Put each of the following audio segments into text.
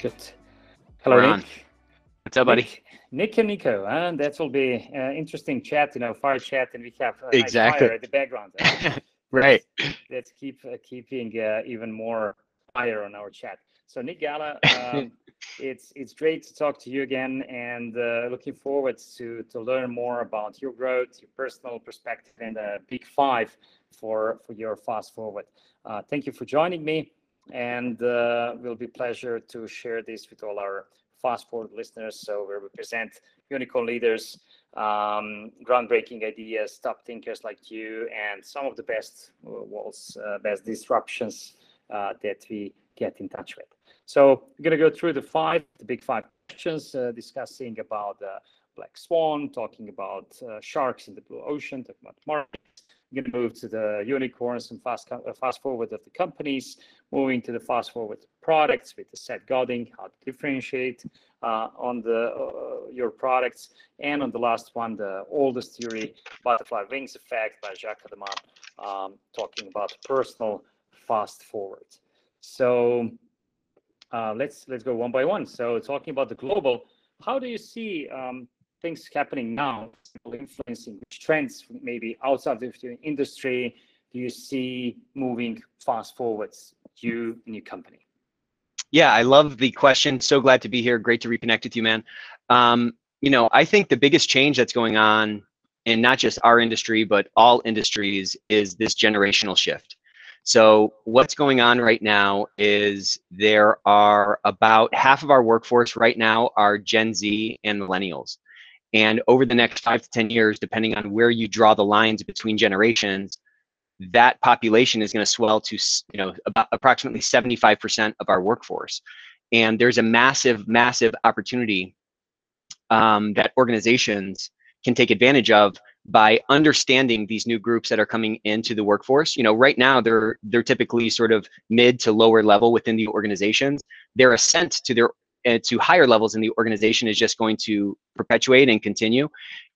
Good. Hello, We're on. Nick. What's up, buddy? Nick, Nick and Nico, uh, that will be uh, interesting chat, you know, fire chat, and we have uh, Exactly. fire at the background. uh, right. Let's keep uh, keeping uh, even more fire on our chat. So, Nick Gallo, um, it's it's great to talk to you again, and uh, looking forward to to learn more about your growth, your personal perspective, and the big five for for your fast forward. Uh, thank you for joining me, and uh, will be pleasure to share this with all our fast forward listeners. So where we represent unicorn leaders, um, groundbreaking ideas, top thinkers like you, and some of the best uh, world's uh, best disruptions uh, that we get in touch with. So we're going to go through the five, the big five questions, uh, discussing about the black swan, talking about uh, sharks in the blue ocean, talking about We're going to move to the unicorns and fast uh, fast forward of the companies, moving to the fast forward products with the Seth Godin, how to differentiate uh, on the uh, your products, and on the last one, the oldest theory, butterfly wings effect by Jacques Hadamard, um, talking about personal fast forward. So uh, let's let's go one by one. So talking about the global, how do you see um, things happening now, influencing which trends maybe outside of your industry do you see moving fast forwards you and your company? Yeah, I love the question. So glad to be here. Great to reconnect with you, man. Um, you know, I think the biggest change that's going on in not just our industry, but all industries is this generational shift. So what's going on right now is there are about half of our workforce right now are Gen Z and millennials. And over the next five to 10 years, depending on where you draw the lines between generations, that population is going to swell to you know about approximately 75% of our workforce. And there's a massive massive opportunity um, that organizations can take advantage of by understanding these new groups that are coming into the workforce. You know right now they're they're typically sort of mid to lower level within the organizations. Their ascent to their to higher levels in the organization is just going to perpetuate and continue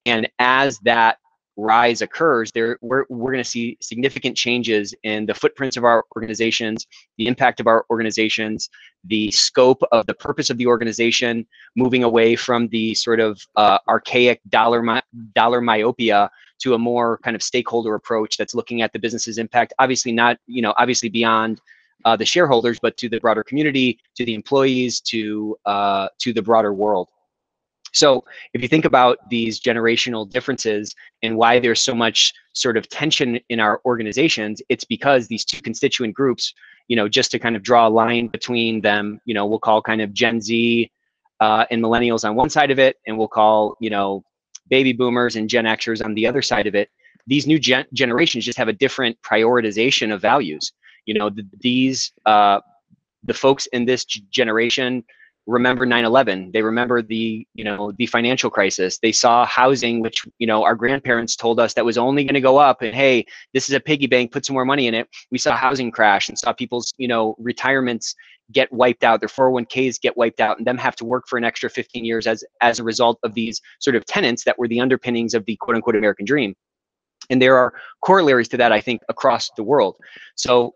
and as that rise occurs, there we're, we're going to see significant changes in the footprints of our organizations, the impact of our organizations, the scope of the purpose of the organization, moving away from the sort of uh, archaic dollar my, dollar myopia to a more kind of stakeholder approach that's looking at the business's impact. Obviously, not you know obviously beyond. Uh, the shareholders, but to the broader community, to the employees, to uh, to the broader world. So if you think about these generational differences and why there's so much sort of tension in our organizations, it's because these two constituent groups, you know, just to kind of draw a line between them, you know, we'll call kind of Gen Z uh, and millennials on one side of it, and we'll call, you know, baby boomers and Gen Xers on the other side of it. These new gen- generations just have a different prioritization of values. You know, th- these, uh, the folks in this generation, remember 9-11 they remember the you know the financial crisis. They saw housing which you know our grandparents told us that was only going to go up and hey this is a piggy bank put some more money in it. We saw housing crash and saw people's you know retirements get wiped out their 401ks get wiped out and them have to work for an extra 15 years as as a result of these sort of tenants that were the underpinnings of the quote unquote american dream. And there are corollaries to that i think across the world. So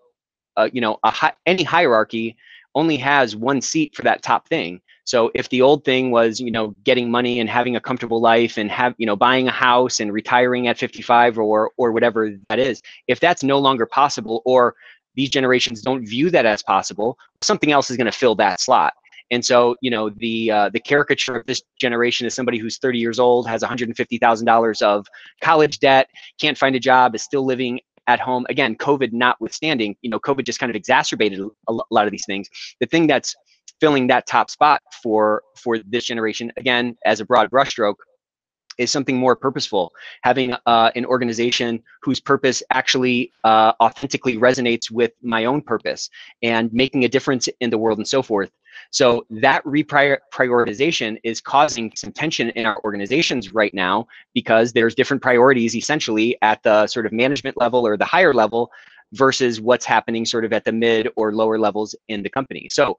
uh, you know hi- any hierarchy only has one seat for that top thing. So if the old thing was, you know, getting money and having a comfortable life and have, you know, buying a house and retiring at 55 or or whatever that is, if that's no longer possible or these generations don't view that as possible, something else is going to fill that slot. And so, you know, the uh, the caricature of this generation is somebody who's 30 years old, has $150,000 of college debt, can't find a job, is still living at home. Again, COVID notwithstanding, you know, COVID just kind of exacerbated a lot of these things. The thing that's filling that top spot for for this generation, again, as a broad brushstroke, is something more purposeful. Having uh, an organization whose purpose actually uh, authentically resonates with my own purpose and making a difference in the world and so forth. So that reprioritization is causing some tension in our organizations right now because there's different priorities essentially at the sort of management level or the higher level versus what's happening sort of at the mid or lower levels in the company. So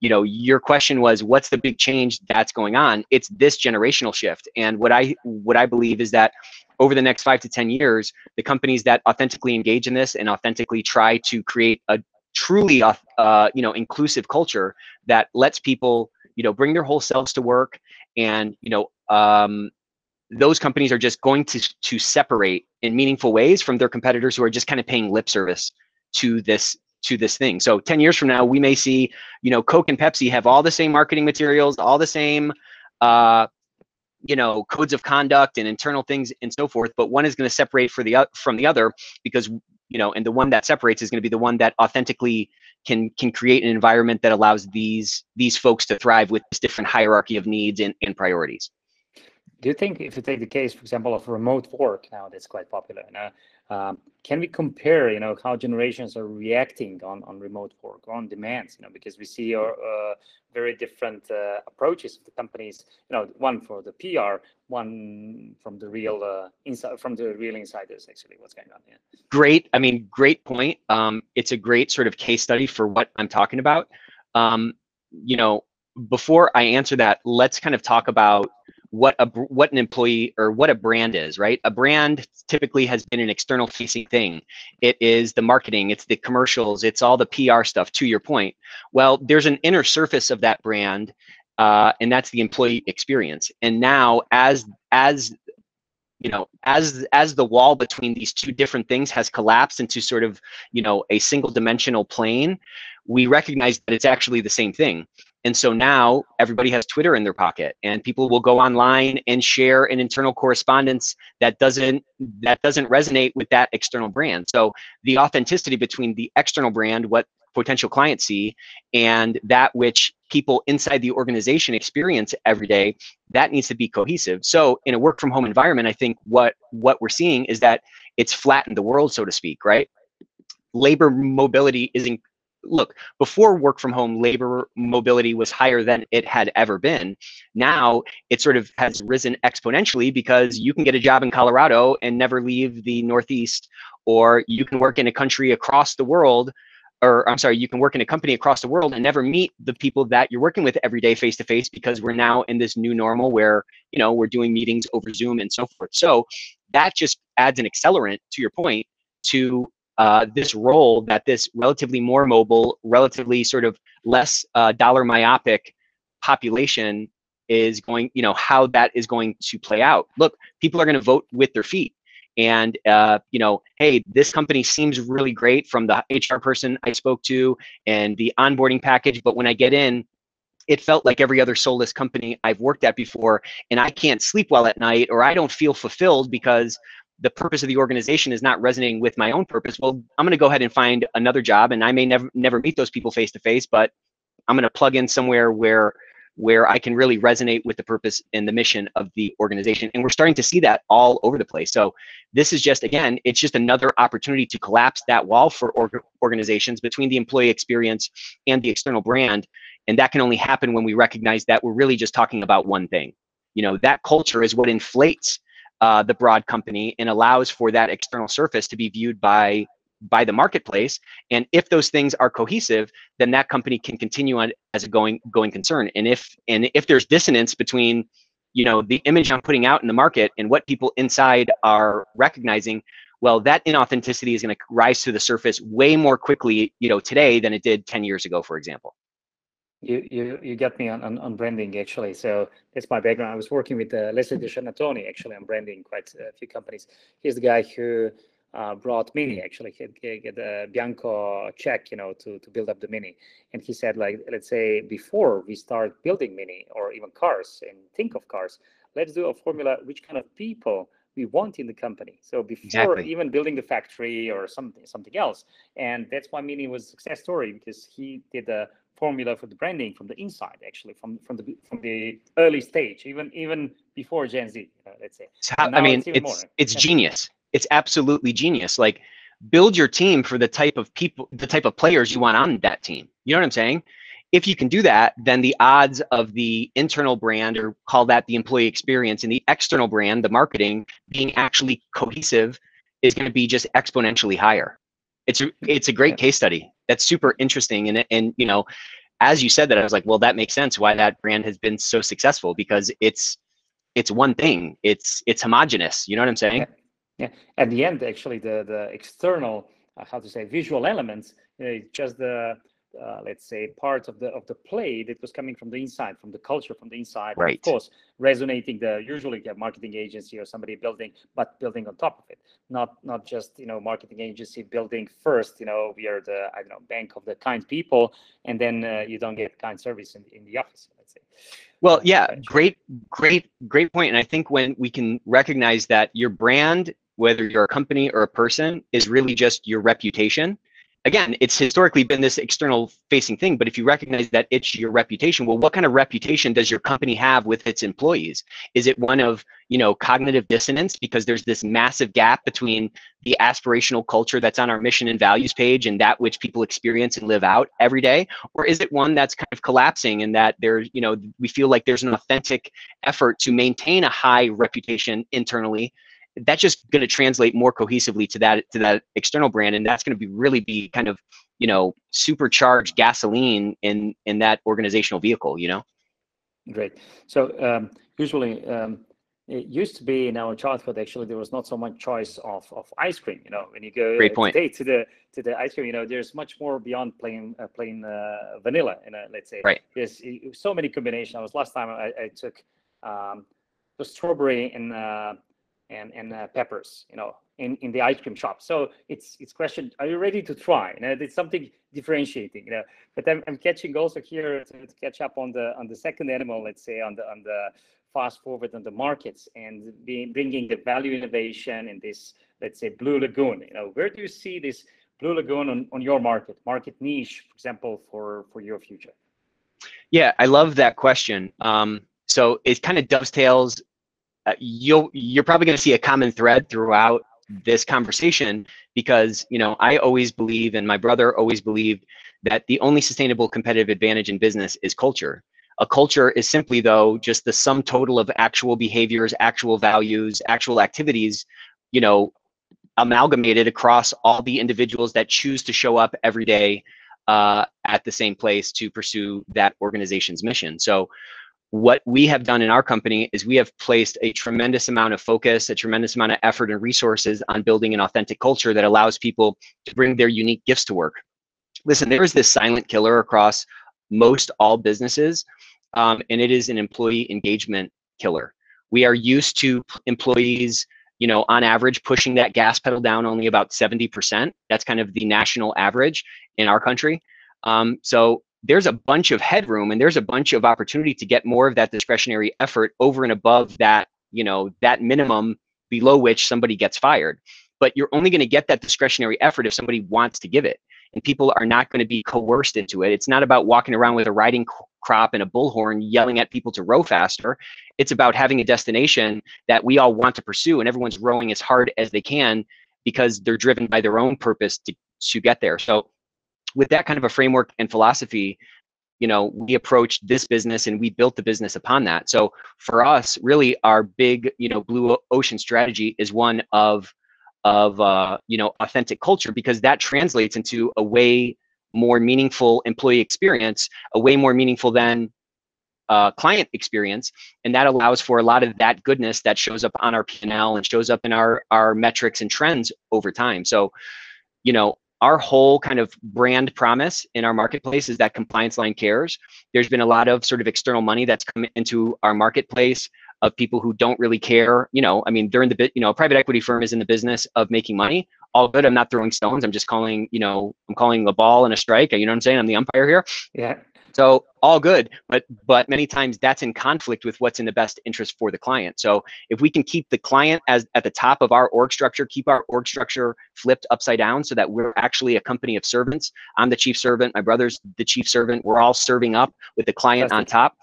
you know your question was what's the big change that's going on? It's this generational shift. And what i what i believe is that over the next five to ten years the companies that authentically engage in this and authentically try to create a truly uh, you know inclusive culture that lets people you know bring their whole selves to work and you know um, those companies are just going to to separate in meaningful ways from their competitors who are just kind of paying lip service to this to this thing. So 10 years from now, we may see, you know, Coke and Pepsi have all the same marketing materials, all the same, uh, you know, codes of conduct and internal things and so forth. But one is going to separate for the from the other because, you know, and the one that separates is going to be the one that authentically can can create an environment that allows these these folks to thrive with this different hierarchy of needs and, and priorities. Do you think if you take the case, for example, of remote work now that's quite popular, you know, um, can we compare, you know, how generations are reacting on, on remote work, on demands, you know, because we see uh, uh, very different uh, approaches of the companies, you know, one for the PR, one from the real uh, inside, from the real insiders, actually, what's going on here. Great. I mean, great point. Um, it's a great sort of case study for what I'm talking about. Um, you know, before I answer that, let's kind of talk about what a what an employee or what a brand is right? A brand typically has been an external facing thing. It is the marketing it's the commercials it's all the pr stuff to your point. Well there's an inner surface of that brand uh, and that's the employee experience. And now as as you know as as the wall between these two different things has collapsed into sort of you know a single dimensional plane we recognize that it's actually the same thing and so now everybody has Twitter in their pocket and people will go online and share an internal correspondence that doesn't that doesn't resonate with that external brand. So the authenticity between the external brand, what potential clients see, and that which people inside the organization experience every day, that needs to be cohesive. So in a work from home environment, I think what what we're seeing is that it's flattened the world, so to speak, right? labor mobility is in, look, before work from home, labor mobility was higher than it had ever been. Now it sort of has risen exponentially because you can get a job in Colorado and never leave the Northeast, or you can work in a country across the world. Or I'm sorry, you can work in a company across the world and never meet the people that you're working with every day face to face because we're now in this new normal where you know we're doing meetings over Zoom and so forth. So that just adds an accelerant to your point to uh, this role that this relatively more mobile, relatively sort of less uh, dollar myopic population is going, you know, how that is going to play out. Look, people are going to vote with their feet. And, uh, you know, hey, this company seems really great from the HR person I spoke to and the onboarding package. But when I get in, it felt like every other soulless company I've worked at before, and I can't sleep well at night, or I don't feel fulfilled because the purpose of the organization is not resonating with my own purpose, well, I'm going to go ahead and find another job, and I may never never meet those people face to face, but I'm going to plug in somewhere where where I can really resonate with the purpose and the mission of the organization. And we're starting to see that all over the place. So this is just again, it's just another opportunity to collapse that wall for org- organizations between the employee experience and the external brand. And that can only happen when we recognize that we're really just talking about one thing. You know, that culture is what inflates uh, the broad company and allows for that external surface to be viewed by by the marketplace. And if those things are cohesive then that company can continue on as a going going concern. And if and if there's dissonance between you know the image i'm putting out in the market and what people inside are recognizing well that inauthenticity is going to rise to the surface way more quickly you know today than it did 10 years ago for example you you you got me on, on, on branding actually. So that's my background. I was working with uh, Leslie de Chernatony actually on branding quite a few companies. He's the guy who uh, brought Mini actually. He get a Bianco check, you know, to to build up the Mini. And he said like, let's say before we start building Mini or even cars and think of cars, let's do a formula which kind of people we want in the company. So before exactly. even building the factory or something something else, and that's why Mini was a success story because he did a formula for the branding from the inside, actually, from from the from the early stage, even even before Gen Z, uh, let's say. I mean, it's it's, it's genius. It's absolutely genius. Like, build your team for the type of people, the type of players you want on that team. You know what I'm saying? If you can do that, then the odds of the internal brand, or call that the employee experience, and the external brand, the marketing, being actually cohesive, is going to be just exponentially higher. It's it's a great case study that's super interesting. And and you know, as you said that, I was like, well, that makes sense why that brand has been so successful because it's it's one thing. It's it's homogenous. You know what I'm saying? Yeah. yeah. At the end, actually, the the external uh, how to say visual elements. You know, just the uh, let's say part of the of the play that was coming from the inside from the culture from the inside right. of course resonating the usually a marketing agency or somebody building but building on top of it. Not not just you know marketing agency building first you know we are the i don't know bank of the kind people and then uh, you don't get kind service in, in the office let's say. Well yeah great great great point and i think when we can recognize that your brand whether you're a company or a person is really just your reputation again, it's historically been this external facing thing, but if you recognize that it's your reputation, well, what kind of reputation does your company have with its employees? Is it one of, you know, cognitive dissonance because there's this massive gap between the aspirational culture that's on our mission and values page and that which people experience and live out every day? Or is it one that's kind of collapsing and that there's, you know, we feel like there's an authentic effort to maintain a high reputation internally that's just going to translate more cohesively to that to that external brand and that's going to be really be kind of you know supercharged gasoline in in that organizational vehicle you know? Great. So um, usually um, it used to be in our childhood actually there was not so much choice of, of ice cream you know? When you go Great point. today to the to the ice cream you know there's much more beyond plain uh, plain uh, vanilla you know let's say. Right. There's so many combinations. I was last time i, I took um, the strawberry and uh, and and uh, peppers, you know, in, in the ice cream shop. So it's it's question: Are you ready to try? You know, it's something differentiating. You know, but I'm, I'm catching also here to, to catch up on the on the second animal. Let's say on the on the fast forward on the markets and being bringing the value innovation in this let's say blue lagoon. You know, where do you see this blue lagoon on, on your market market niche, for example, for for your future? Yeah, I love that question. Um, so it kind of dovetails uh, you'll you're probably going to see a common thread throughout this conversation because you know I always believe and my brother always believed that the only sustainable competitive advantage in business is culture. A culture is simply though just the sum total of actual behaviors, actual values, actual activities, you know, amalgamated across all the individuals that choose to show up every day uh, at the same place to pursue that organization's mission. So what we have done in our company is we have placed a tremendous amount of focus, a tremendous amount of effort and resources on building an authentic culture that allows people to bring their unique gifts to work. Listen, there is this silent killer across most all businesses, um, and it is an employee engagement killer. We are used to employees, you know, on average pushing that gas pedal down only about 70%. That's kind of the national average in our country. Um, so there's a bunch of headroom and there's a bunch of opportunity to get more of that discretionary effort over and above that, you know, that minimum below which somebody gets fired. But you're only going to get that discretionary effort if somebody wants to give it. And people are not going to be coerced into it. It's not about walking around with a riding crop and a bullhorn yelling at people to row faster. It's about having a destination that we all want to pursue and everyone's rowing as hard as they can because they're driven by their own purpose to, to get there. So with that kind of a framework and philosophy, you know, we approached this business and we built the business upon that. So for us, really, our big, you know, blue ocean strategy is one of of uh, you know authentic culture because that translates into a way more meaningful employee experience, a way more meaningful than uh, client experience, and that allows for a lot of that goodness that shows up on our P&L and shows up in our our metrics and trends over time. So, you know, our whole kind of brand promise in our marketplace is that ComplianceLine cares. There's been a lot of sort of external money that's come into our marketplace of people who don't really care. You know, I mean, they're in the bit, you know, a private equity firm is in the business of making money. All good. I'm not throwing stones. I'm just calling, you know, I'm calling a ball and a strike. You know what I'm saying? I'm the umpire here. Yeah. So all good, but but many times that's in conflict with what's in the best interest for the client. So if we can keep the client as at the top of our org structure, keep our org structure flipped upside down so that we're actually a company of servants. I'm the chief servant, my brother's the chief servant. We're all serving up with the client on top.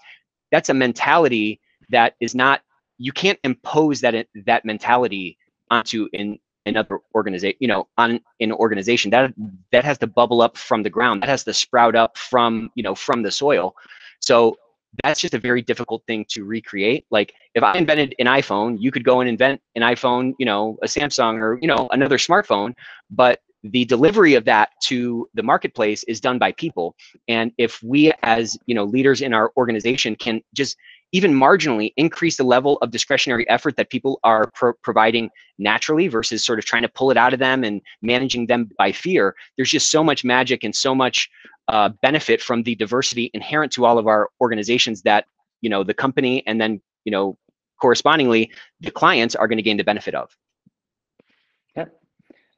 That's a mentality that is not you can't impose that that mentality onto in another organization, you know, on an organization that that has to bubble up from the ground. That has to sprout up from, you know, from the soil. So that's just a very difficult thing to recreate. Like if I invented an iPhone, you could go and invent an iPhone, you know, a Samsung or, you know, another smartphone, but the delivery of that to the marketplace is done by people. And if we as, you know, leaders in our organization can just even marginally increase the level of discretionary effort that people are pro providing naturally versus sort of trying to pull it out of them and managing them by fear, there's just so much magic and so much uh, benefit from the diversity inherent to all of our organizations that you know the company and then you know correspondingly the clients are going to gain the benefit of. Yeah,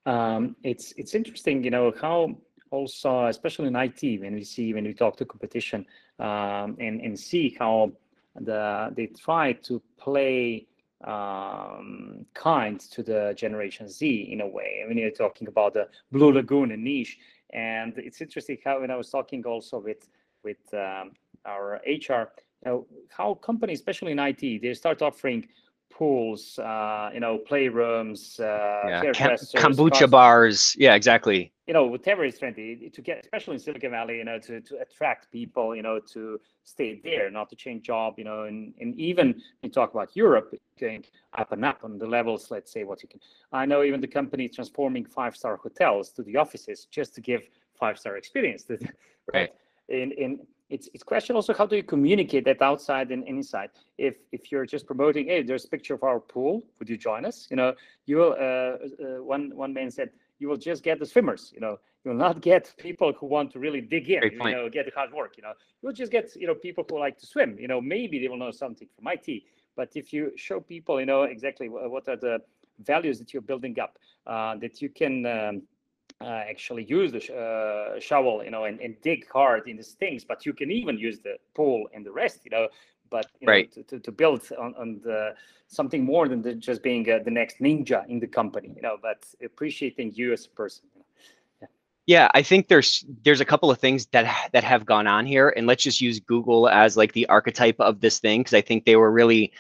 um, it's it's interesting, you know how also especially in IT when we see when we talk to competition um, and and see how the they try to play um, kind to the Generation Z in a way. I mean, you're talking about the Blue Lagoon and niche, and it's interesting how when I was talking also with with um, our HR, you know, how companies, especially in IT, they start offering pools, uh, you know, playrooms, uh, yeah. kombucha bars. Yeah, exactly. You know, whatever is trendy to get, especially in Silicon Valley, you know, to, to attract people, you know, to stay there, not to change job, you know, and, and even you talk about Europe going up and up on the levels, let's say what you can. I know even the company transforming five-star hotels to the offices just to give five-star experience. right. In, in it's it's question also how do you communicate that outside and inside if if you're just promoting hey there's a picture of our pool would you join us you know you will uh, uh, one one man said you will just get the swimmers you know. You will not get people who want to really dig in Great you point. know get the hard work you know. You'll just get you know people who like to swim you know. Maybe they will know something from IT but if you show people you know exactly what are the values that you're building up uh, that you can um, uh, actually use the sh uh, shovel, you know, and, and dig hard in these things, but you can even use the pool and the rest, you know, but you right. know, to, to, to, build on, on the, something more than the, just being uh, the next ninja in the company, you know, but appreciating you as a person. Yeah. yeah, I think there's there's a couple of things that that have gone on here, and let's just use Google as like the archetype of this thing because I think they were really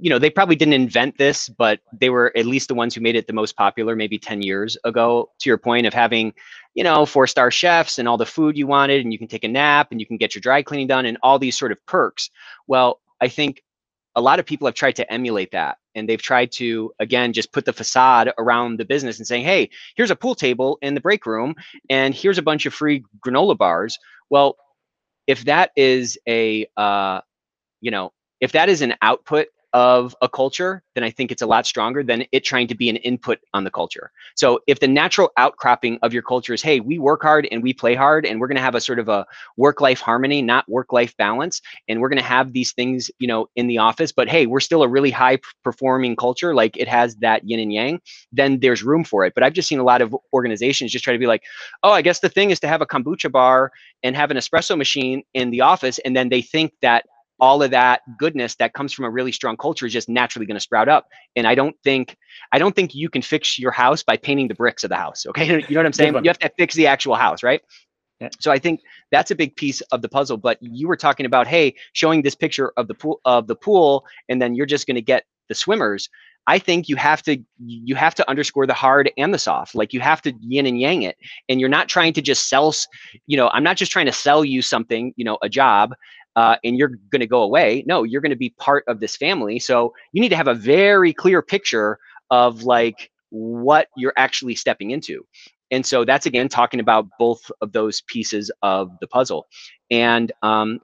you know, they probably didn't invent this, but they were at least the ones who made it the most popular maybe 10 years ago, to your point of having, you know, four star chefs and all the food you wanted, and you can take a nap and you can get your dry cleaning done and all these sort of perks. Well, I think a lot of people have tried to emulate that and they've tried to again just put the facade around the business and saying hey here's a pool table in the break room and here's a bunch of free granola bars well if that is a uh, you know if that is an output of a culture, then I think it's a lot stronger than it trying to be an input on the culture. So if the natural outcropping of your culture is, hey, we work hard and we play hard, and we're going to have a sort of a work-life harmony, not work-life balance, and we're going to have these things, you know, in the office, but hey, we're still a really high-performing culture, like it has that yin and yang, then there's room for it. But I've just seen a lot of organizations just try to be like, oh, I guess the thing is to have a kombucha bar and have an espresso machine in the office, and then they think that all of that goodness that comes from a really strong culture is just naturally going to sprout up. And i don't think i don't think you can fix your house by painting the bricks of the house okay? You know what i'm saying? You have to fix the actual house right? Yeah. so i think that's a big piece of the puzzle but you were talking about hey showing this picture of the pool of the pool and then you're just going to get the swimmers. I think you have to you have to underscore the hard and the soft. Like you have to yin and yang it. And you're not trying to just sell, you know, I'm not just trying to sell you something, you know, a job uh, and you're going to go away. No, you're going to be part of this family. So you need to have a very clear picture of like what you're actually stepping into. And so that's again talking about both of those pieces of the puzzle. And um,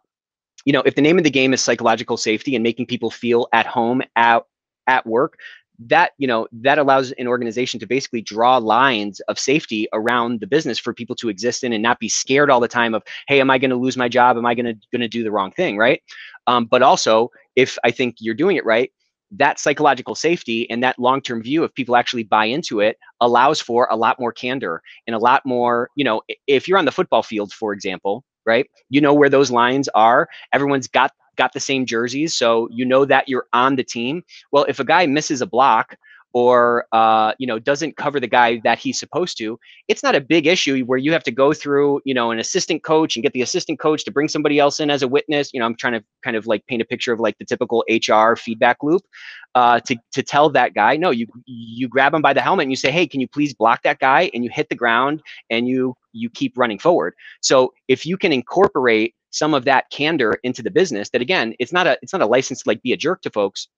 you know, if the name of the game is psychological safety and making people feel at home at at work, that you know that allows an organization to basically draw lines of safety around the business for people to exist in and not be scared all the time of hey am i going to lose my job? Am i going to going to do the wrong thing right? Um, but also if i think you're doing it right that psychological safety and that long-term view if people actually buy into it allows for a lot more candor and a lot more you know if you're on the football field for example right you know where those lines are everyone's got got the same jerseys, so you know that you're on the team. Well, if a guy misses a block or uh, you know doesn't cover the guy that he's supposed to it's not a big issue where you have to go through you know an assistant coach and get the assistant coach to bring somebody else in as a witness. You know i'm trying to kind of like paint a picture of like the typical hr feedback loop uh, to, to tell that guy no you you grab him by the helmet and you say hey can you please block that guy and you hit the ground and you you keep running forward. So if you can incorporate some of that candor into the business that again it's not a it's not a license to like be a jerk to folks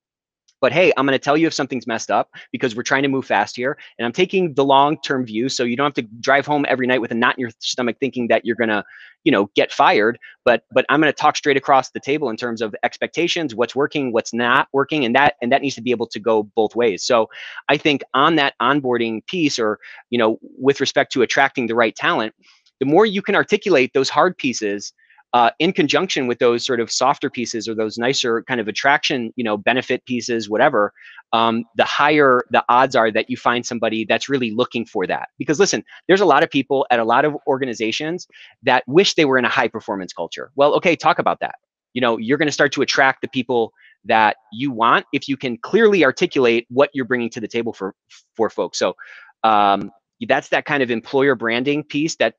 but hey, I'm going to tell you if something's messed up because we're trying to move fast here. And I'm taking the long-term view. So you don't have to drive home every night with a knot in your stomach thinking that you're going to, you know, get fired. But but I'm going to talk straight across the table in terms of expectations, what's working, what's not working. And that and that needs to be able to go both ways. So I think on that onboarding piece or, you know, with respect to attracting the right talent, the more you can articulate those hard pieces uh, in conjunction with those sort of softer pieces or those nicer kind of attraction, you know, benefit pieces, whatever, um, the higher the odds are that you find somebody that's really looking for that. Because listen, there's a lot of people at a lot of organizations that wish they were in a high performance culture. Well, okay, talk about that. You know, you're going to start to attract the people that you want if you can clearly articulate what you're bringing to the table for for folks. So um, that's that kind of employer branding piece that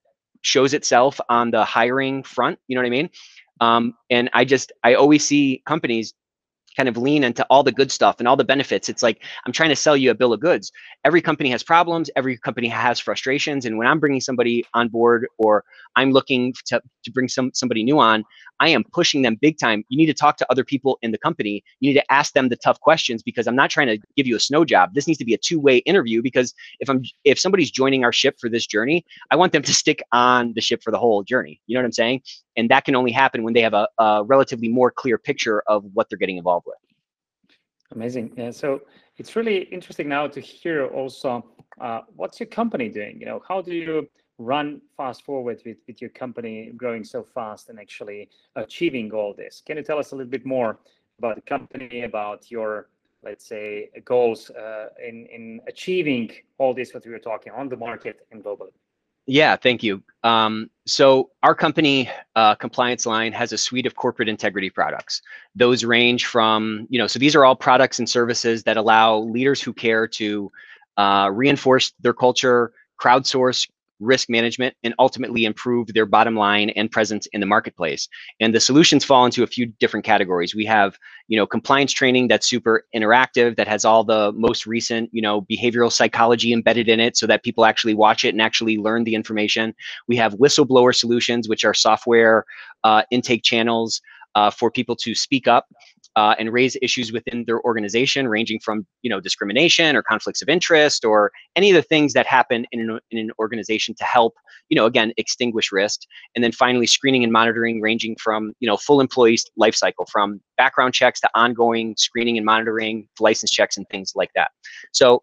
shows itself on the hiring front. You know what I mean? Um, and I just I always see companies kind of lean into all the good stuff and all the benefits. It's like I'm trying to sell you a bill of goods. Every company has problems. Every company has frustrations. And when I'm bringing somebody on board or I'm looking to, to bring some somebody new on, I am pushing them big time. You need to talk to other people in the company. You need to ask them the tough questions because I'm not trying to give you a snow job. This needs to be a two-way interview because if I'm if somebody's joining our ship for this journey, I want them to stick on the ship for the whole journey. You know what I'm saying? And that can only happen when they have a, a relatively more clear picture of what they're getting involved with. Amazing. Yeah. So it's really interesting now to hear also uh, what's your company doing? You know, how do you run fast forward with, with your company growing so fast and actually achieving all this? Can you tell us a little bit more about the company, about your let's say goals uh, in in achieving all this what we were talking on the market and globally? Yeah, thank you. Um, so our company, uh, ComplianceLine, has a suite of corporate integrity products. Those range from, you know, so these are all products and services that allow leaders who care to uh, reinforce their culture, crowdsource risk management, and ultimately improve their bottom line and presence in the marketplace. And the solutions fall into a few different categories. We have, you know, compliance training that's super interactive, that has all the most recent, you know, behavioral psychology embedded in it so that people actually watch it and actually learn the information. We have whistleblower solutions, which are software uh, intake channels uh, for people to speak up uh, and raise issues within their organization, ranging from you know discrimination or conflicts of interest or any of the things that happen in an, in an organization to help you know again extinguish risk. And then finally, screening and monitoring, ranging from you know full employee life cycle, from background checks to ongoing screening and monitoring, license checks, and things like that. So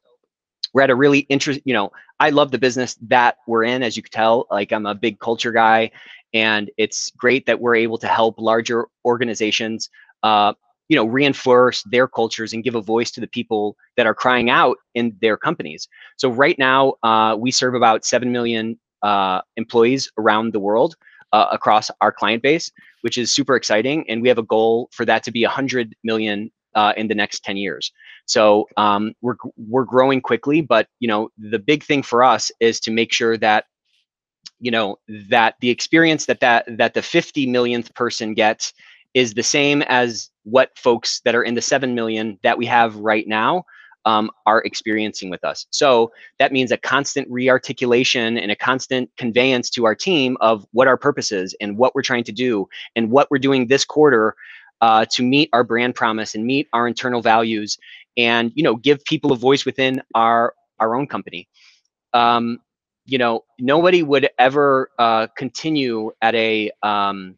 we're at a really interest you know i love the business that we're in as you can tell like i'm a big culture guy and it's great that we're able to help larger organizations uh, you know reinforce their cultures and give a voice to the people that are crying out in their companies. So right now uh, we serve about 7 million uh, employees around the world uh, across our client base which is super exciting and we have a goal for that to be 100 million uh, in the next 10 years. So um, we're, we're growing quickly but you know the big thing for us is to make sure that you know that the experience that that that the 50 millionth person gets is the same as what folks that are in the 7 million that we have right now um, are experiencing with us. So that means a constant rearticulation and a constant conveyance to our team of what our purpose is and what we're trying to do and what we're doing this quarter uh, to meet our brand promise and meet our internal values and you know give people a voice within our our own company. Um, you know, nobody would ever uh, continue at a um,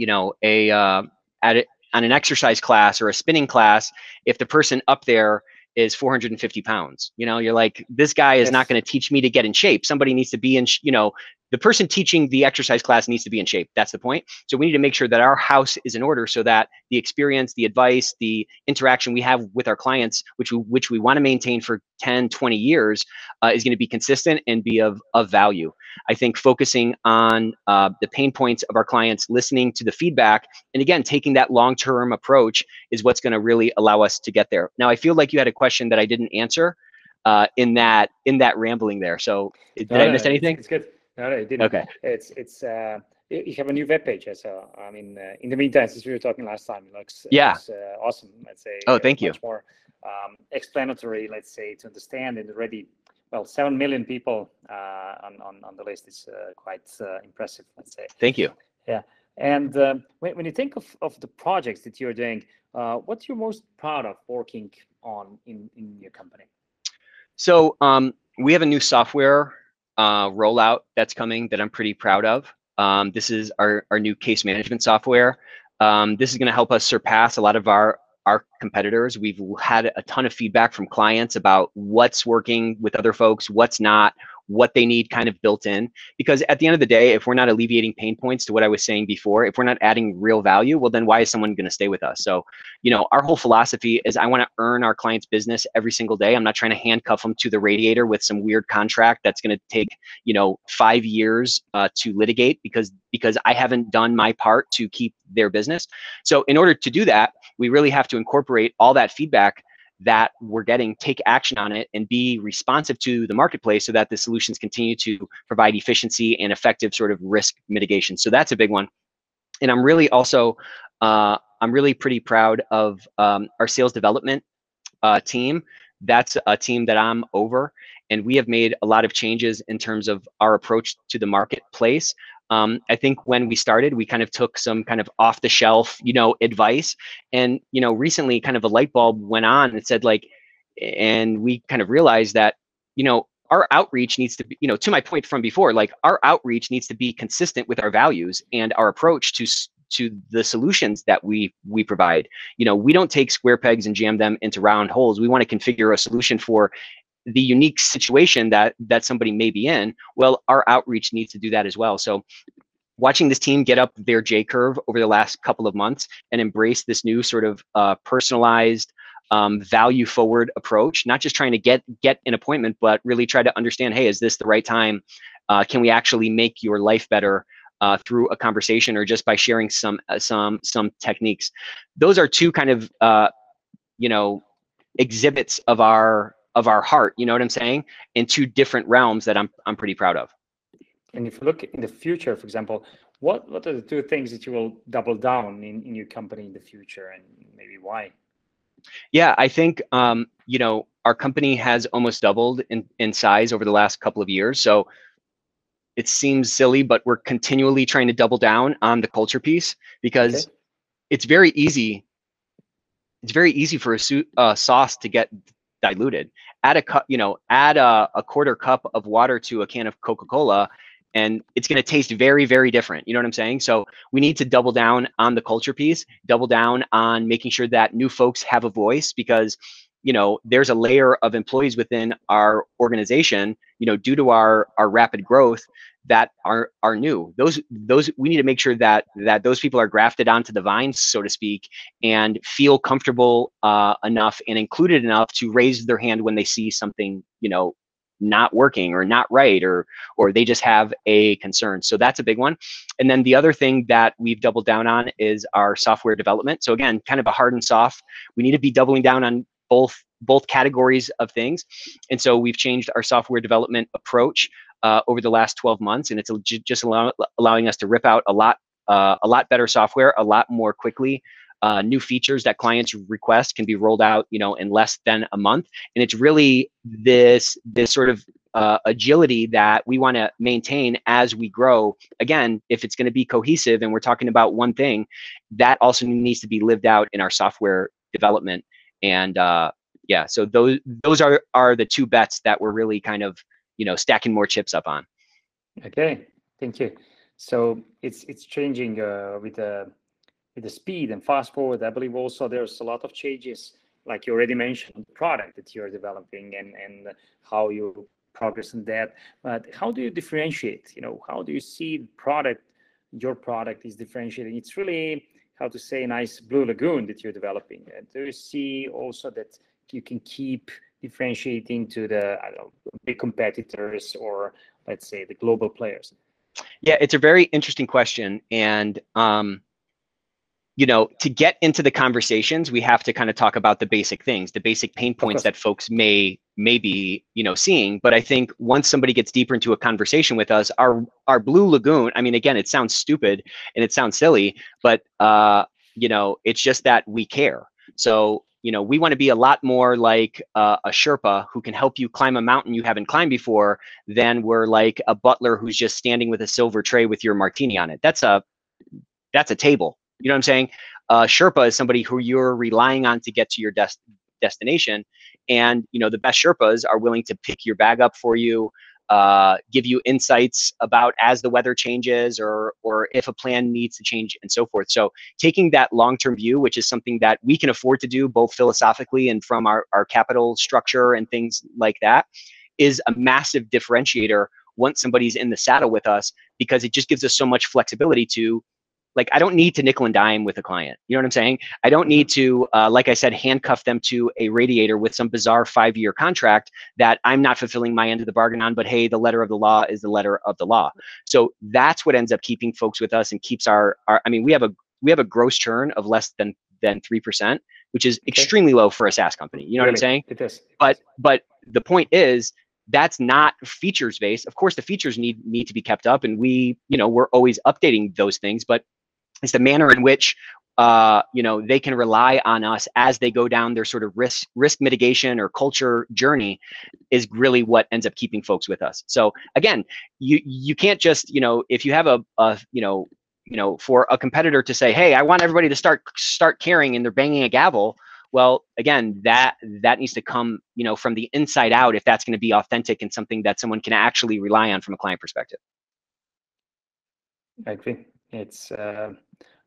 you know a uh, at it on an exercise class or a spinning class if the person up there is 450 pounds you know you're like this guy is yes. not going to teach me to get in shape somebody needs to be in you know the person teaching the exercise class needs to be in shape. That's the point. So we need to make sure that our house is in order so that the experience, the advice, the interaction we have with our clients, which we, which we want to maintain for 10, 20 years, uh, is going to be consistent and be of, of value. I think focusing on uh, the pain points of our clients, listening to the feedback, and again, taking that long-term approach is what's going to really allow us to get there. Now, I feel like you had a question that I didn't answer uh, in that in that rambling there. So did no, I miss anything? It's good. No, no, it didn't. Okay. It's it's uh, you have a new web page. So I mean, uh, in the meantime, since we were talking last time, it looks yeah looks, uh, awesome. Let's say. Oh, thank you. More um, explanatory, let's say, to understand and already. Well, seven million people uh, on, on on the list is uh, quite uh, impressive. Let's say. Thank you. Yeah, And um, when, when you think of, of the projects that you're doing, uh, what you're most proud of working on in, in your company? So um, we have a new software uh, rollout that's coming that I'm pretty proud of. Um, this is our, our new case management software. Um, this is going to help us surpass a lot of our our competitors. We've had a ton of feedback from clients about what's working with other folks, what's not, what they need kind of built in. Because at the end of the day, if we're not alleviating pain points to what I was saying before, if we're not adding real value, well, then why is someone going to stay with us? So, you know, our whole philosophy is I want to earn our clients' business every single day. I'm not trying to handcuff them to the radiator with some weird contract that's going to take, you know, five years uh, to litigate because because I haven't done my part to keep their business. So, in order to do that, we really have to incorporate all that feedback that we're getting, take action on it, and be responsive to the marketplace so that the solutions continue to provide efficiency and effective sort of risk mitigation. So that's a big one. And I'm really also, uh, I'm really pretty proud of um, our sales development uh, team. That's a team that I'm over, and we have made a lot of changes in terms of our approach to the marketplace. Um, I think when we started, we kind of took some kind of off the shelf, you know, advice. And, you know, recently kind of a light bulb went on and said like, and we kind of realized that, you know, our outreach needs to be, you know, to my point from before, like our outreach needs to be consistent with our values and our approach to to the solutions that we we provide. You know, we don't take square pegs and jam them into round holes. We want to configure a solution for the unique situation that that somebody may be in well our outreach needs to do that as well. So watching this team get up their j curve over the last couple of months and embrace this new sort of uh, personalized um, value forward approach not just trying to get get an appointment but really try to understand hey is this the right time? Uh, can we actually make your life better uh, through a conversation or just by sharing some uh, some some techniques? Those are two kind of uh, you know exhibits of our of our heart, you know what I'm saying, in two different realms that I'm I'm pretty proud of. And if you look in the future, for example, what what are the two things that you will double down in, in your company in the future and maybe why? Yeah, I think um, you know, our company has almost doubled in, in size over the last couple of years. So it seems silly, but we're continually trying to double down on the culture piece because okay. it's very easy. It's very easy for a uh, sauce to get diluted. Add a cup, you know, add a, a quarter cup of water to a can of Coca-Cola and it's going to taste very very different you know what i'm saying so we need to double down on the culture piece double down on making sure that new folks have a voice because you know there's a layer of employees within our organization you know due to our our rapid growth that are are new. Those those we need to make sure that that those people are grafted onto the vine so to speak and feel comfortable uh, enough and included enough to raise their hand when they see something you know not working or not right or or they just have a concern. So that's a big one. And then the other thing that we've doubled down on is our software development. So again kind of a hard and soft. We need to be doubling down on both both categories of things and so we've changed our software development approach uh, over the last 12 months, and it's just allow, allowing us to rip out a lot, uh, a lot better software, a lot more quickly. Uh, new features that clients request can be rolled out, you know, in less than a month, and it's really this this sort of uh, agility that we want to maintain as we grow. Again, if it's going to be cohesive and we're talking about one thing, that also needs to be lived out in our software development. And uh, yeah, so those those are are the two bets that we're really kind of you know stacking more chips up on. Okay thank you. So it's it's changing uh, with the with the speed and fast forward. I believe also there's a lot of changes like you already mentioned the product that you're developing and and how you progress in that. But how do you differentiate? You know how do you see product your product is differentiating it's really how to say nice blue lagoon that you're developing and do you see also that you can keep differentiating to the know, big competitors or let's say the global players? Yeah, it's a very interesting question, and um, you know, to get into the conversations, we have to kind of talk about the basic things, the basic pain points that folks may may be you know seeing. But I think once somebody gets deeper into a conversation with us, our our blue lagoon. I mean, again, it sounds stupid and it sounds silly, but uh, you know, it's just that we care. So you know, we want to be a lot more like uh, a Sherpa who can help you climb a mountain you haven't climbed before than we're like a butler who's just standing with a silver tray with your martini on it. That's a that's a table. You know what I'm saying? Uh, Sherpa is somebody who you're relying on to get to your des- destination, and you know the best Sherpas are willing to pick your bag up for you, uh, give you insights about as the weather changes or or if a plan needs to change and so forth. So taking that long-term view, which is something that we can afford to do both philosophically and from our, our capital structure and things like that, is a massive differentiator once somebody's in the saddle with us because it just gives us so much flexibility to like i don't need to nickel and dime with a client you know what i'm saying? I don't need to uh, like i said handcuff them to a radiator with some bizarre five year contract that i'm not fulfilling my end of the bargain on but hey the letter of the law is the letter of the law. So that's what ends up keeping folks with us and keeps our, our i mean we have a we have a gross churn of less than than 3% which is extremely low for a saas company you know really? what i'm saying? It is. But but the point is that's not features based of course the features need need to be kept up and we you know we're always updating those things but it's the manner in which uh, you know they can rely on us as they go down their sort of risk risk mitigation or culture journey is really what ends up keeping folks with us. So again you you can't just you know if you have a, a you know you know for a competitor to say hey i want everybody to start start caring and they're banging a gavel well again that that needs to come you know from the inside out if that's going to be authentic and something that someone can actually rely on from a client perspective. I agree it's uh,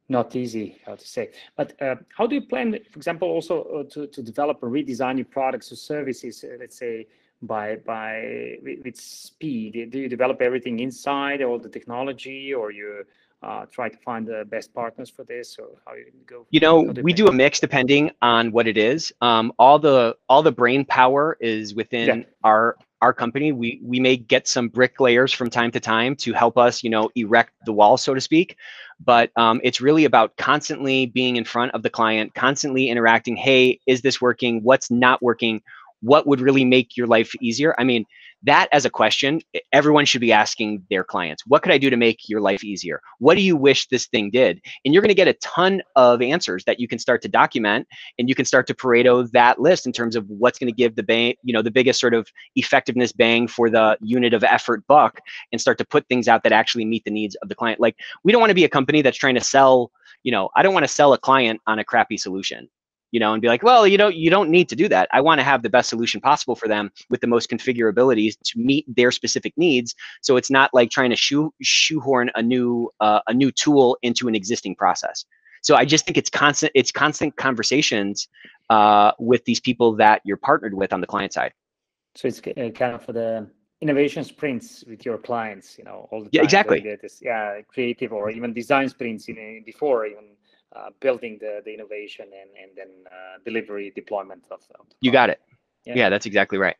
not easy how to say. But uh, how do you plan for example also uh, to, to develop and redesign your products or services uh, let's say by by with speed? Do you develop everything inside all the technology or you uh, try to find the best partners for this or how you go? You know we do a mix depending on what it is. Um, all the all the brain power is within yeah. our our company we we may get some bricklayers from time to time to help us you know erect the wall so to speak. But um, it's really about constantly being in front of the client constantly interacting hey is this working? What's not working? What would really make your life easier? I mean that as a question everyone should be asking their clients what could i do to make your life easier? What do you wish this thing did? And you're going to get a ton of answers that you can start to document and you can start to pareto that list in terms of what's going to give the bang you know the biggest sort of effectiveness bang for the unit of effort buck and start to put things out that actually meet the needs of the client. Like we don't want to be a company that's trying to sell you know i don't want to sell a client on a crappy solution you know, and be like, well, you know, you don't need to do that. I want to have the best solution possible for them with the most configurabilities to meet their specific needs. So it's not like trying to shoe shoehorn a new uh, a new tool into an existing process. So I just think it's constant it's constant conversations uh, with these people that you're partnered with on the client side. So it's uh, kind of for the innovation sprints with your clients, you know, all the time. Yeah, exactly. This, yeah, creative or even design sprints in, before even uh, building the, the innovation and, and then uh, delivery deployment of, of you got it yeah. yeah. that's exactly right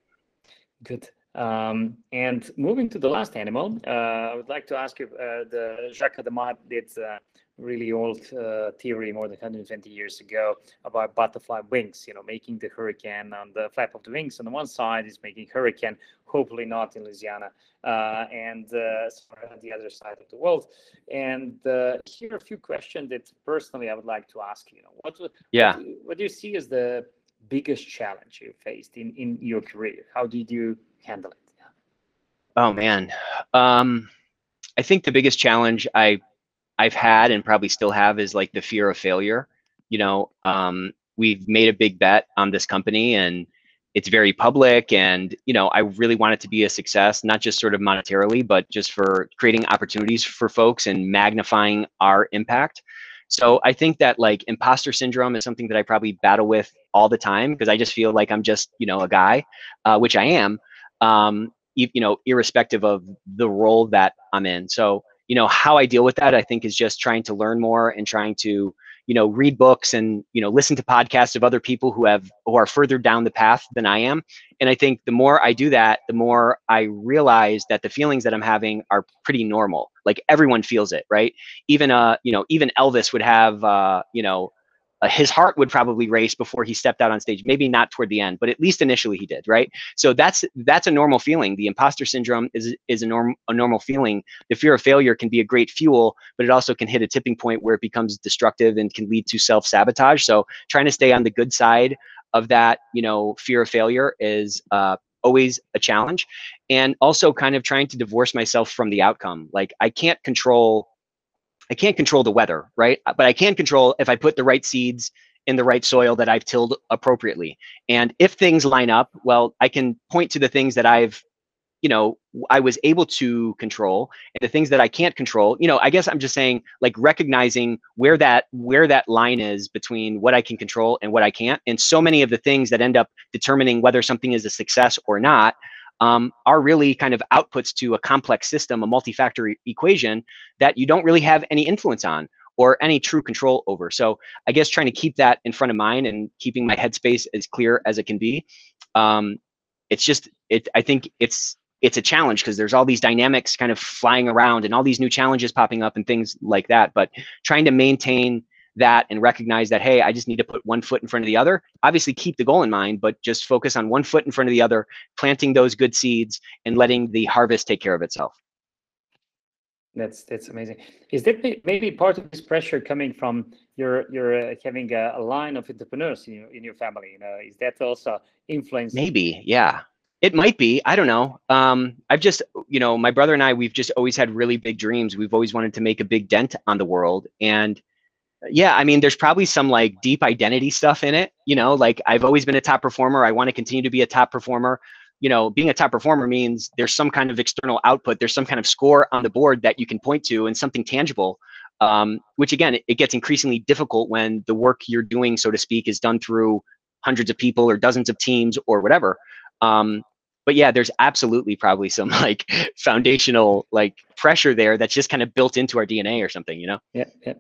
good um, and moving to the last animal uh, i would like to ask you uh, the jacques Hadamard did uh, really old uh, theory more than 120 years ago about butterfly wings you know making the hurricane on the flap of the wings on the one side is making hurricane hopefully not in louisiana uh, and uh, on the other side of the world. And uh, here are a few questions that personally i would like to ask you know what, yeah. what, what do you see as the biggest challenge you faced in in your career? How did you handle it? Yeah. oh man. Um i think the biggest challenge i I've had and probably still have is like the fear of failure. You know, um, we've made a big bet on this company and it's very public and you know i really want it to be a success not just sort of monetarily but just for creating opportunities for folks and magnifying our impact so i think that like imposter syndrome is something that i probably battle with all the time because i just feel like i'm just you know a guy uh, which i am um, you know irrespective of the role that i'm in so you know how i deal with that i think is just trying to learn more and trying to you know read books and you know listen to podcasts of other people who have who are further down the path than i am. And i think the more i do that the more i realize that the feelings that i'm having are pretty normal. Like everyone feels it right? Even uh you know even elvis would have uh you know uh, his heart would probably race before he stepped out on stage maybe not toward the end but at least initially he did right? So that's that's a normal feeling. The imposter syndrome is is a norm a normal feeling. The fear of failure can be a great fuel but it also can hit a tipping point where it becomes destructive and can lead to self-sabotage. So trying to stay on the good side of that you know fear of failure is uh, always a challenge. And also kind of trying to divorce myself from the outcome. Like i can't control I can't control the weather, right? Uh, but I can control if I put the right seeds in the right soil that I've tilled appropriately. And if things line up, well, I can point to the things that I've, you know, I was able to control and the things that I can't control. You know, I guess I'm just saying like recognizing where that where that line is between what I can control and what I can't. And so many of the things that end up determining whether something is a success or not um, are really kind of outputs to a complex system, a multi-factor equation that you don't really have any influence on or any true control over. So I guess trying to keep that in front of mind and keeping my headspace as clear as it can be. Um, it's just it. I think it's it's a challenge because there's all these dynamics kind of flying around and all these new challenges popping up and things like that. But trying to maintain that and recognize that hey, I just need to put one foot in front of the other. Obviously, keep the goal in mind, but just focus on one foot in front of the other, planting those good seeds and letting the harvest take care of itself. That's that's amazing. Is that maybe part of this pressure coming from your your uh, having a, a, line of entrepreneurs in your, in your family? You know, is that also influence? Maybe, yeah. It might be. I don't know. Um, I've just, you know, my brother and I, we've just always had really big dreams. We've always wanted to make a big dent on the world, and yeah, I mean, there's probably some like deep identity stuff in it. You know, like I've always been a top performer. I want to continue to be a top performer you know, being a top performer means there's some kind of external output, there's some kind of score on the board that you can point to and something tangible. Um, which again, it, it gets increasingly difficult when the work you're doing, so to speak, is done through hundreds of people or dozens of teams or whatever. Um, but yeah, there's absolutely probably some like foundational like pressure there that's just kind of built into our DNA or something, you know? Yeah, yeah.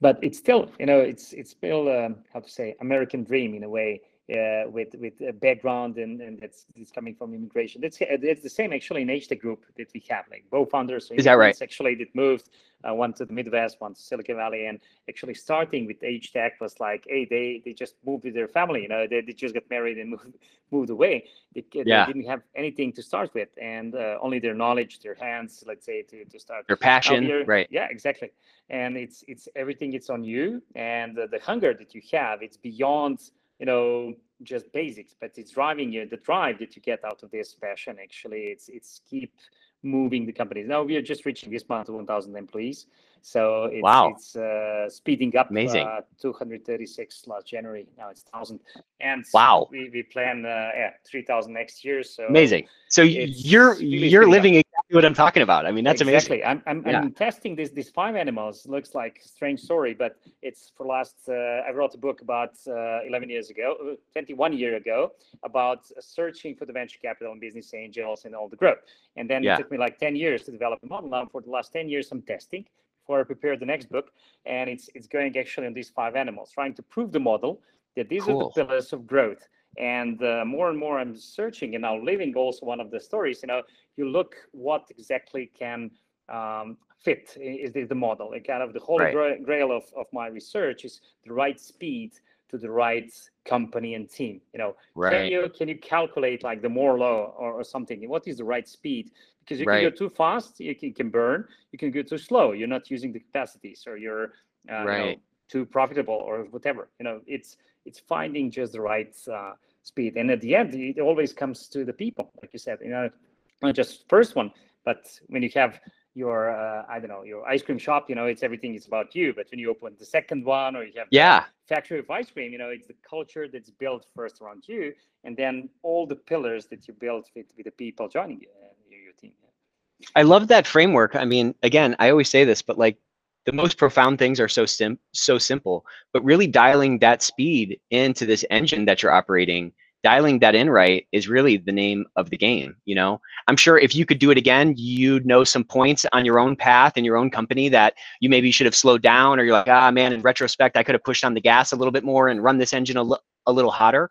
But it's still, you know, it's it's still um, how to say American dream in a way uh, with with a background and and that's, it's coming from immigration. That's it's the same actually in HTEC Group that we have. Like both founders is that right? Actually, that moved uh, one to the Midwest, one to Silicon Valley, and actually starting with HTEC was like, hey, they they just moved with their family. You know, they, they just got married and moved moved away. They, yeah. they didn't have anything to start with, and uh, only their knowledge, their hands, let's say, to to start. Their passion, right? Yeah, exactly. And it's it's everything. It's on you, and the hunger that you have. It's beyond you know just basics but it's driving you the drive that you get out of this passion actually it's it's keep moving the companies now we are just reaching this month 1000 employees so it's, wow. it's uh, speeding up amazing. uh, 236 last january. Now it's 1000 and wow. we, we plan uh, yeah 3000 next year so amazing. So you're really you're living up what I'm talking about. I mean, that's exactly. amazing. I'm, I'm, yeah. I'm testing this these five animals. Looks like a strange story, but it's for last. Uh, I wrote a book about uh, 11 years ago, uh, 21 year ago, about searching for the venture capital and business angels and all the growth. And then yeah. it took me like 10 years to develop a model. Now for the last 10 years, I'm testing before I prepare the next book, and it's it's going actually on these five animals, trying to prove the model that these cool. are the pillars of growth and uh, more and more i'm searching and now living also one of the stories you know you look what exactly can um, fit is the, the model and kind of the holy right. grail of, of my research is the right speed to the right company and team you know right. can you can you calculate like the Moore law or, or something what is the right speed because you right. can go too fast you can, can burn you can go too slow you're not using the capacities or you're uh, right. you know, too profitable or whatever you know it's it's finding just the right uh, speed. And at the end it always comes to the people like you said you know not just first one but when you have your uh, i don't know your ice cream shop you know it's everything is about you. But when you open the second one or you have yeah. factory of ice cream you know it's the culture that's built first around you and then all the pillars that you build with, with the people joining you uh, your team. I love that framework. I mean again i always say this but like the most profound things are so sim so simple, but really dialing that speed into this engine that you're operating, dialing that in right is really the name of the game. You know, I'm sure if you could do it again, you'd know some points on your own path in your own company that you maybe should have slowed down, or you're like, ah, man, in retrospect, I could have pushed on the gas a little bit more and run this engine a, a little hotter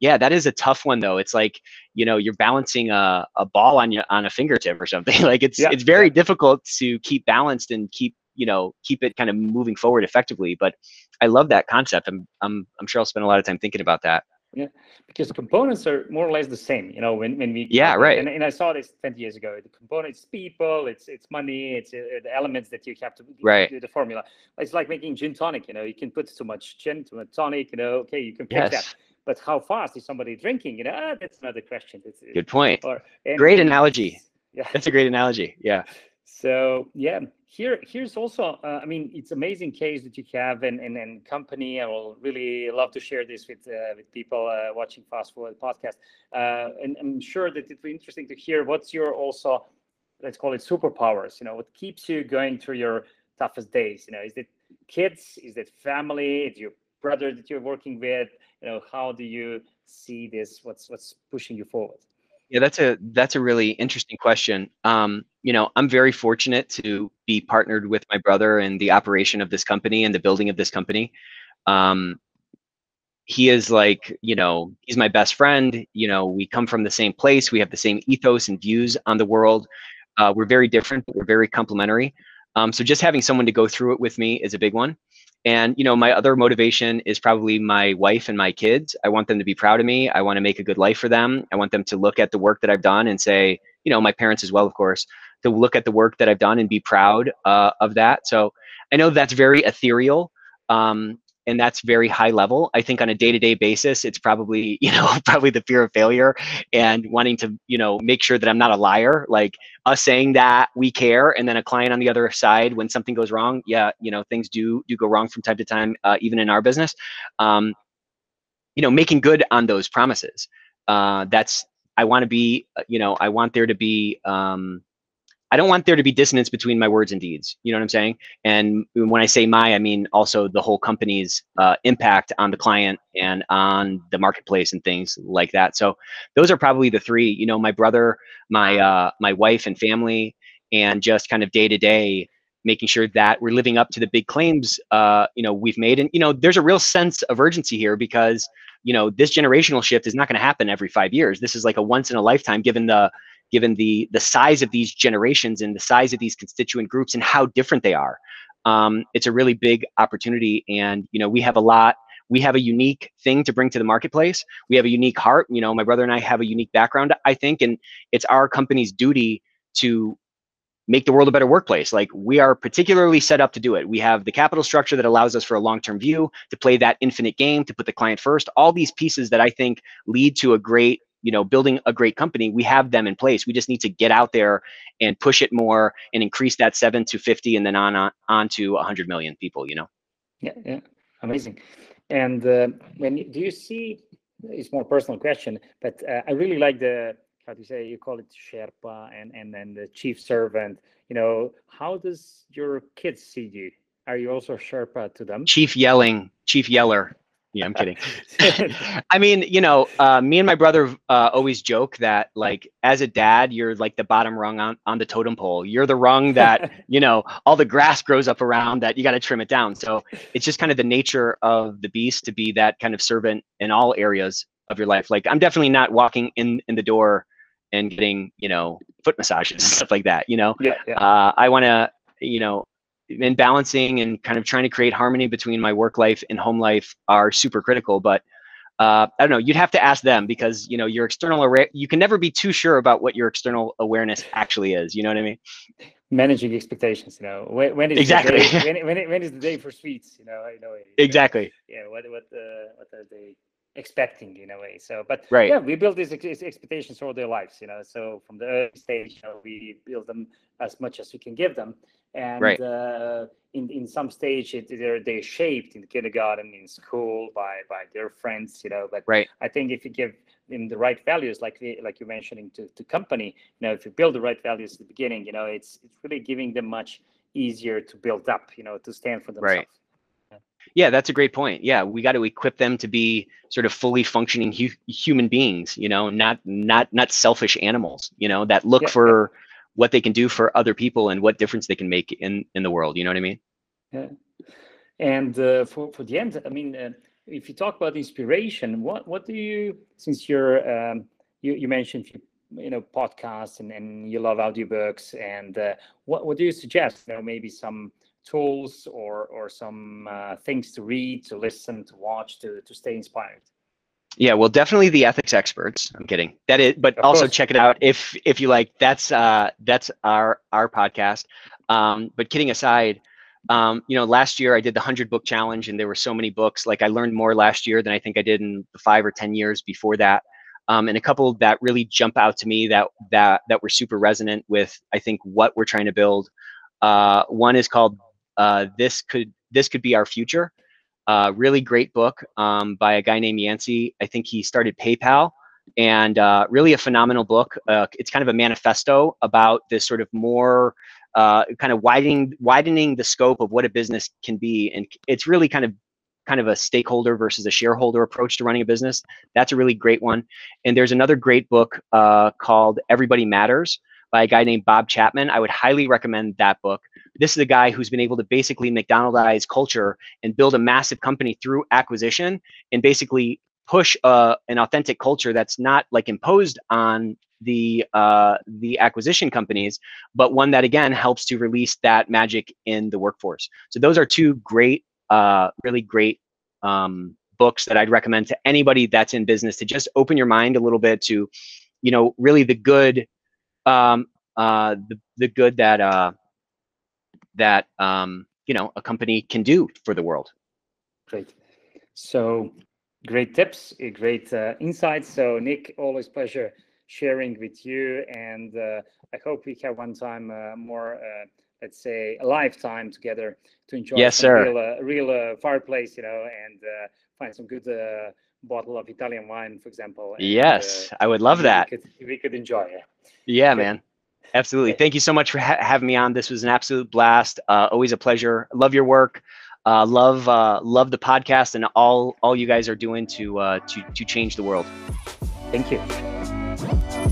yeah that is a tough one though it's like you know you're balancing a, a ball on your on a fingertip or something like it's yeah, it's very yeah. difficult to keep balanced and keep you know keep it kind of moving forward effectively but i love that concept. I'm i'm, I'm sure i'll spend a lot of time thinking about that. Yeah because components are more or less the same you know when, when we yeah right. and, and i saw this 20 years ago the components people it's it's money it's uh, the elements that you have to right. do the formula. It's like making gin tonic you know you can put too much gin to a tonic you know okay you can pick yes. that but how fast is somebody drinking you know ah, that's another question. It's, good point. or, great analogy. Yeah. That's a great analogy yeah So yeah, here here's also uh, I mean it's amazing case that you have and and, and company. I will really love to share this with uh, with people uh, watching Fast Forward podcast. Uh, and I'm sure that it will be interesting to hear what's your also let's call it superpowers. You know, what keeps you going through your toughest days? You know, is it kids? Is it family? Is your brother that you're working with? You know, how do you see this? What's what's pushing you forward? Yeah, that's a that's a really interesting question. Um, you know, I'm very fortunate to be partnered with my brother in the operation of this company and the building of this company. Um, he is like, you know, he's my best friend. You know, we come from the same place. We have the same ethos and views on the world. Uh, we're very different, but we're very complementary. Um, so just having someone to go through it with me is a big one. And you know, my other motivation is probably my wife and my kids. I want them to be proud of me. I want to make a good life for them. I want them to look at the work that I've done and say, you know, my parents as well, of course, to look at the work that I've done and be proud uh, of that. So I know that's very ethereal. Um, and that's very high level. I think on a day-to-day basis it's probably you know probably the fear of failure and wanting to you know make sure that i'm not a liar. Like us saying that we care and then a client on the other side when something goes wrong yeah you know things do do go wrong from time to time uh, even in our business. Um, you know making good on those promises. Uh, that's i want to be uh, you know i want there to be um, I don't want there to be dissonance between my words and deeds. You know what I'm saying? And when I say my, I mean also the whole company's uh, impact on the client and on the marketplace and things like that. So those are probably the three. You know, my brother, my uh, my wife and family, and just kind of day to day making sure that we're living up to the big claims uh, you know we've made and you know there's a real sense of urgency here because you know this generational shift is not going to happen every five years this is like a once in a lifetime given the given the the size of these generations and the size of these constituent groups and how different they are. Um, it's a really big opportunity, and you know we have a lot. We have a unique thing to bring to the marketplace. We have a unique heart. You know, my brother and I have a unique background, I think, and it's our company's duty to make the world a better workplace. Like we are particularly set up to do it. We have the capital structure that allows us for a long-term view, to play that infinite game, to put the client first. All these pieces that I think lead to a great you know building a great company we have them in place. We just need to get out there and push it more and increase that 7 to 50 and then on on, on to 100 million people you know? Yeah yeah. Amazing. And uh, when do you see it's more personal question but uh, i really like the how do you say you call it sherpa and and then the chief servant. You know how does your kids see you? Are you also sherpa to them? Chief yelling chief yeller yeah, I'm kidding. I mean, you know, uh, me and my brother uh, always joke that, like, as a dad, you're like the bottom rung on, on the totem pole. You're the rung that, you know, all the grass grows up around that you got to trim it down. So it's just kind of the nature of the beast to be that kind of servant in all areas of your life. Like, I'm definitely not walking in in the door and getting, you know, foot massages and stuff like that. You know, yeah, yeah. Uh, I want to, you know, and balancing and kind of trying to create harmony between my work life and home life are super critical. But uh, I don't know. You'd have to ask them because you know your external array. You can never be too sure about what your external awareness actually is. You know what I mean? Managing expectations. You know when, when is exactly the day, when, when, when is the day for sweets? You know, I know. Exactly. Yeah. What what uh, what are they expecting in a way? So, but right. yeah, we build these ex- expectations all their lives. You know, so from the early stage, you know, we build them as much as we can give them and right. uh, in in some stage it, they're they shaped in kindergarten in school by by their friends you know but right. i think if you give them the right values like the, like you're mentioning to, to company you know if you build the right values at the beginning you know it's it's really giving them much easier to build up you know to stand for themselves right yeah that's a great point yeah we got to equip them to be sort of fully functioning hu- human beings you know not not not selfish animals you know that look Yeah, for what they can do for other people and what difference they can make in in the world you know what i mean Yeah. And uh, for for the end, I mean, uh, if you talk about inspiration, what what do you since you're um, you you mentioned you, know podcasts and, and you love audiobooks and uh, what what do you suggest? You know, maybe some tools or or some uh, things to read, to listen, to watch, to to stay inspired. Yeah, well, definitely the ethics experts. I'm kidding. That is, but Of also course. check it out if if you like. That's uh that's our our podcast. Um, but kidding aside, um, you know, last year I did the hundred book challenge, and there were so many books. Like I learned more last year than I think I did in the five or ten years before that. Um, and a couple that really jump out to me that that that were super resonant with I think what we're trying to build. Uh, one is called uh, "This Could This Could Be Our Future." Uh, really great book um, by a guy named Yancey. I think he started PayPal, and uh, really a phenomenal book. Uh, it's kind of a manifesto about this sort of more uh, kind of widening widening the scope of what a business can be, and it's really kind of kind of a stakeholder versus a shareholder approach to running a business. That's a really great one. And there's another great book uh, called Everybody Matters by a guy named Bob Chapman. I would highly recommend that book. This is a guy who's been able to basically McDonaldize culture and build a massive company through acquisition and basically push uh, an authentic culture that's not like imposed on the uh, the acquisition companies, but one that again helps to release that magic in the workforce. So those are two great, uh, really great um, books that I'd recommend to anybody that's in business to just open your mind a little bit to, you know, really the good, um, uh, the the good that uh, that um, you know a company can do for the world. Great. So great tips, eh, great uh, insights. So Nick, always pleasure sharing with you, and uh, I hope we have one time uh, more, uh, let's say, a lifetime together to enjoy yes, sir. real, uh, real uh, fireplace, you know, and uh, find some good bottle of Italian wine, for example. And, yes, I would love that. We could, we could enjoy it. Yeah, man. Absolutely. Thank you so much for ha having me on. This was an absolute blast. always a pleasure. Love your work. Uh, love uh, love the podcast and all all you guys are doing to uh, to to change the world. Thank you.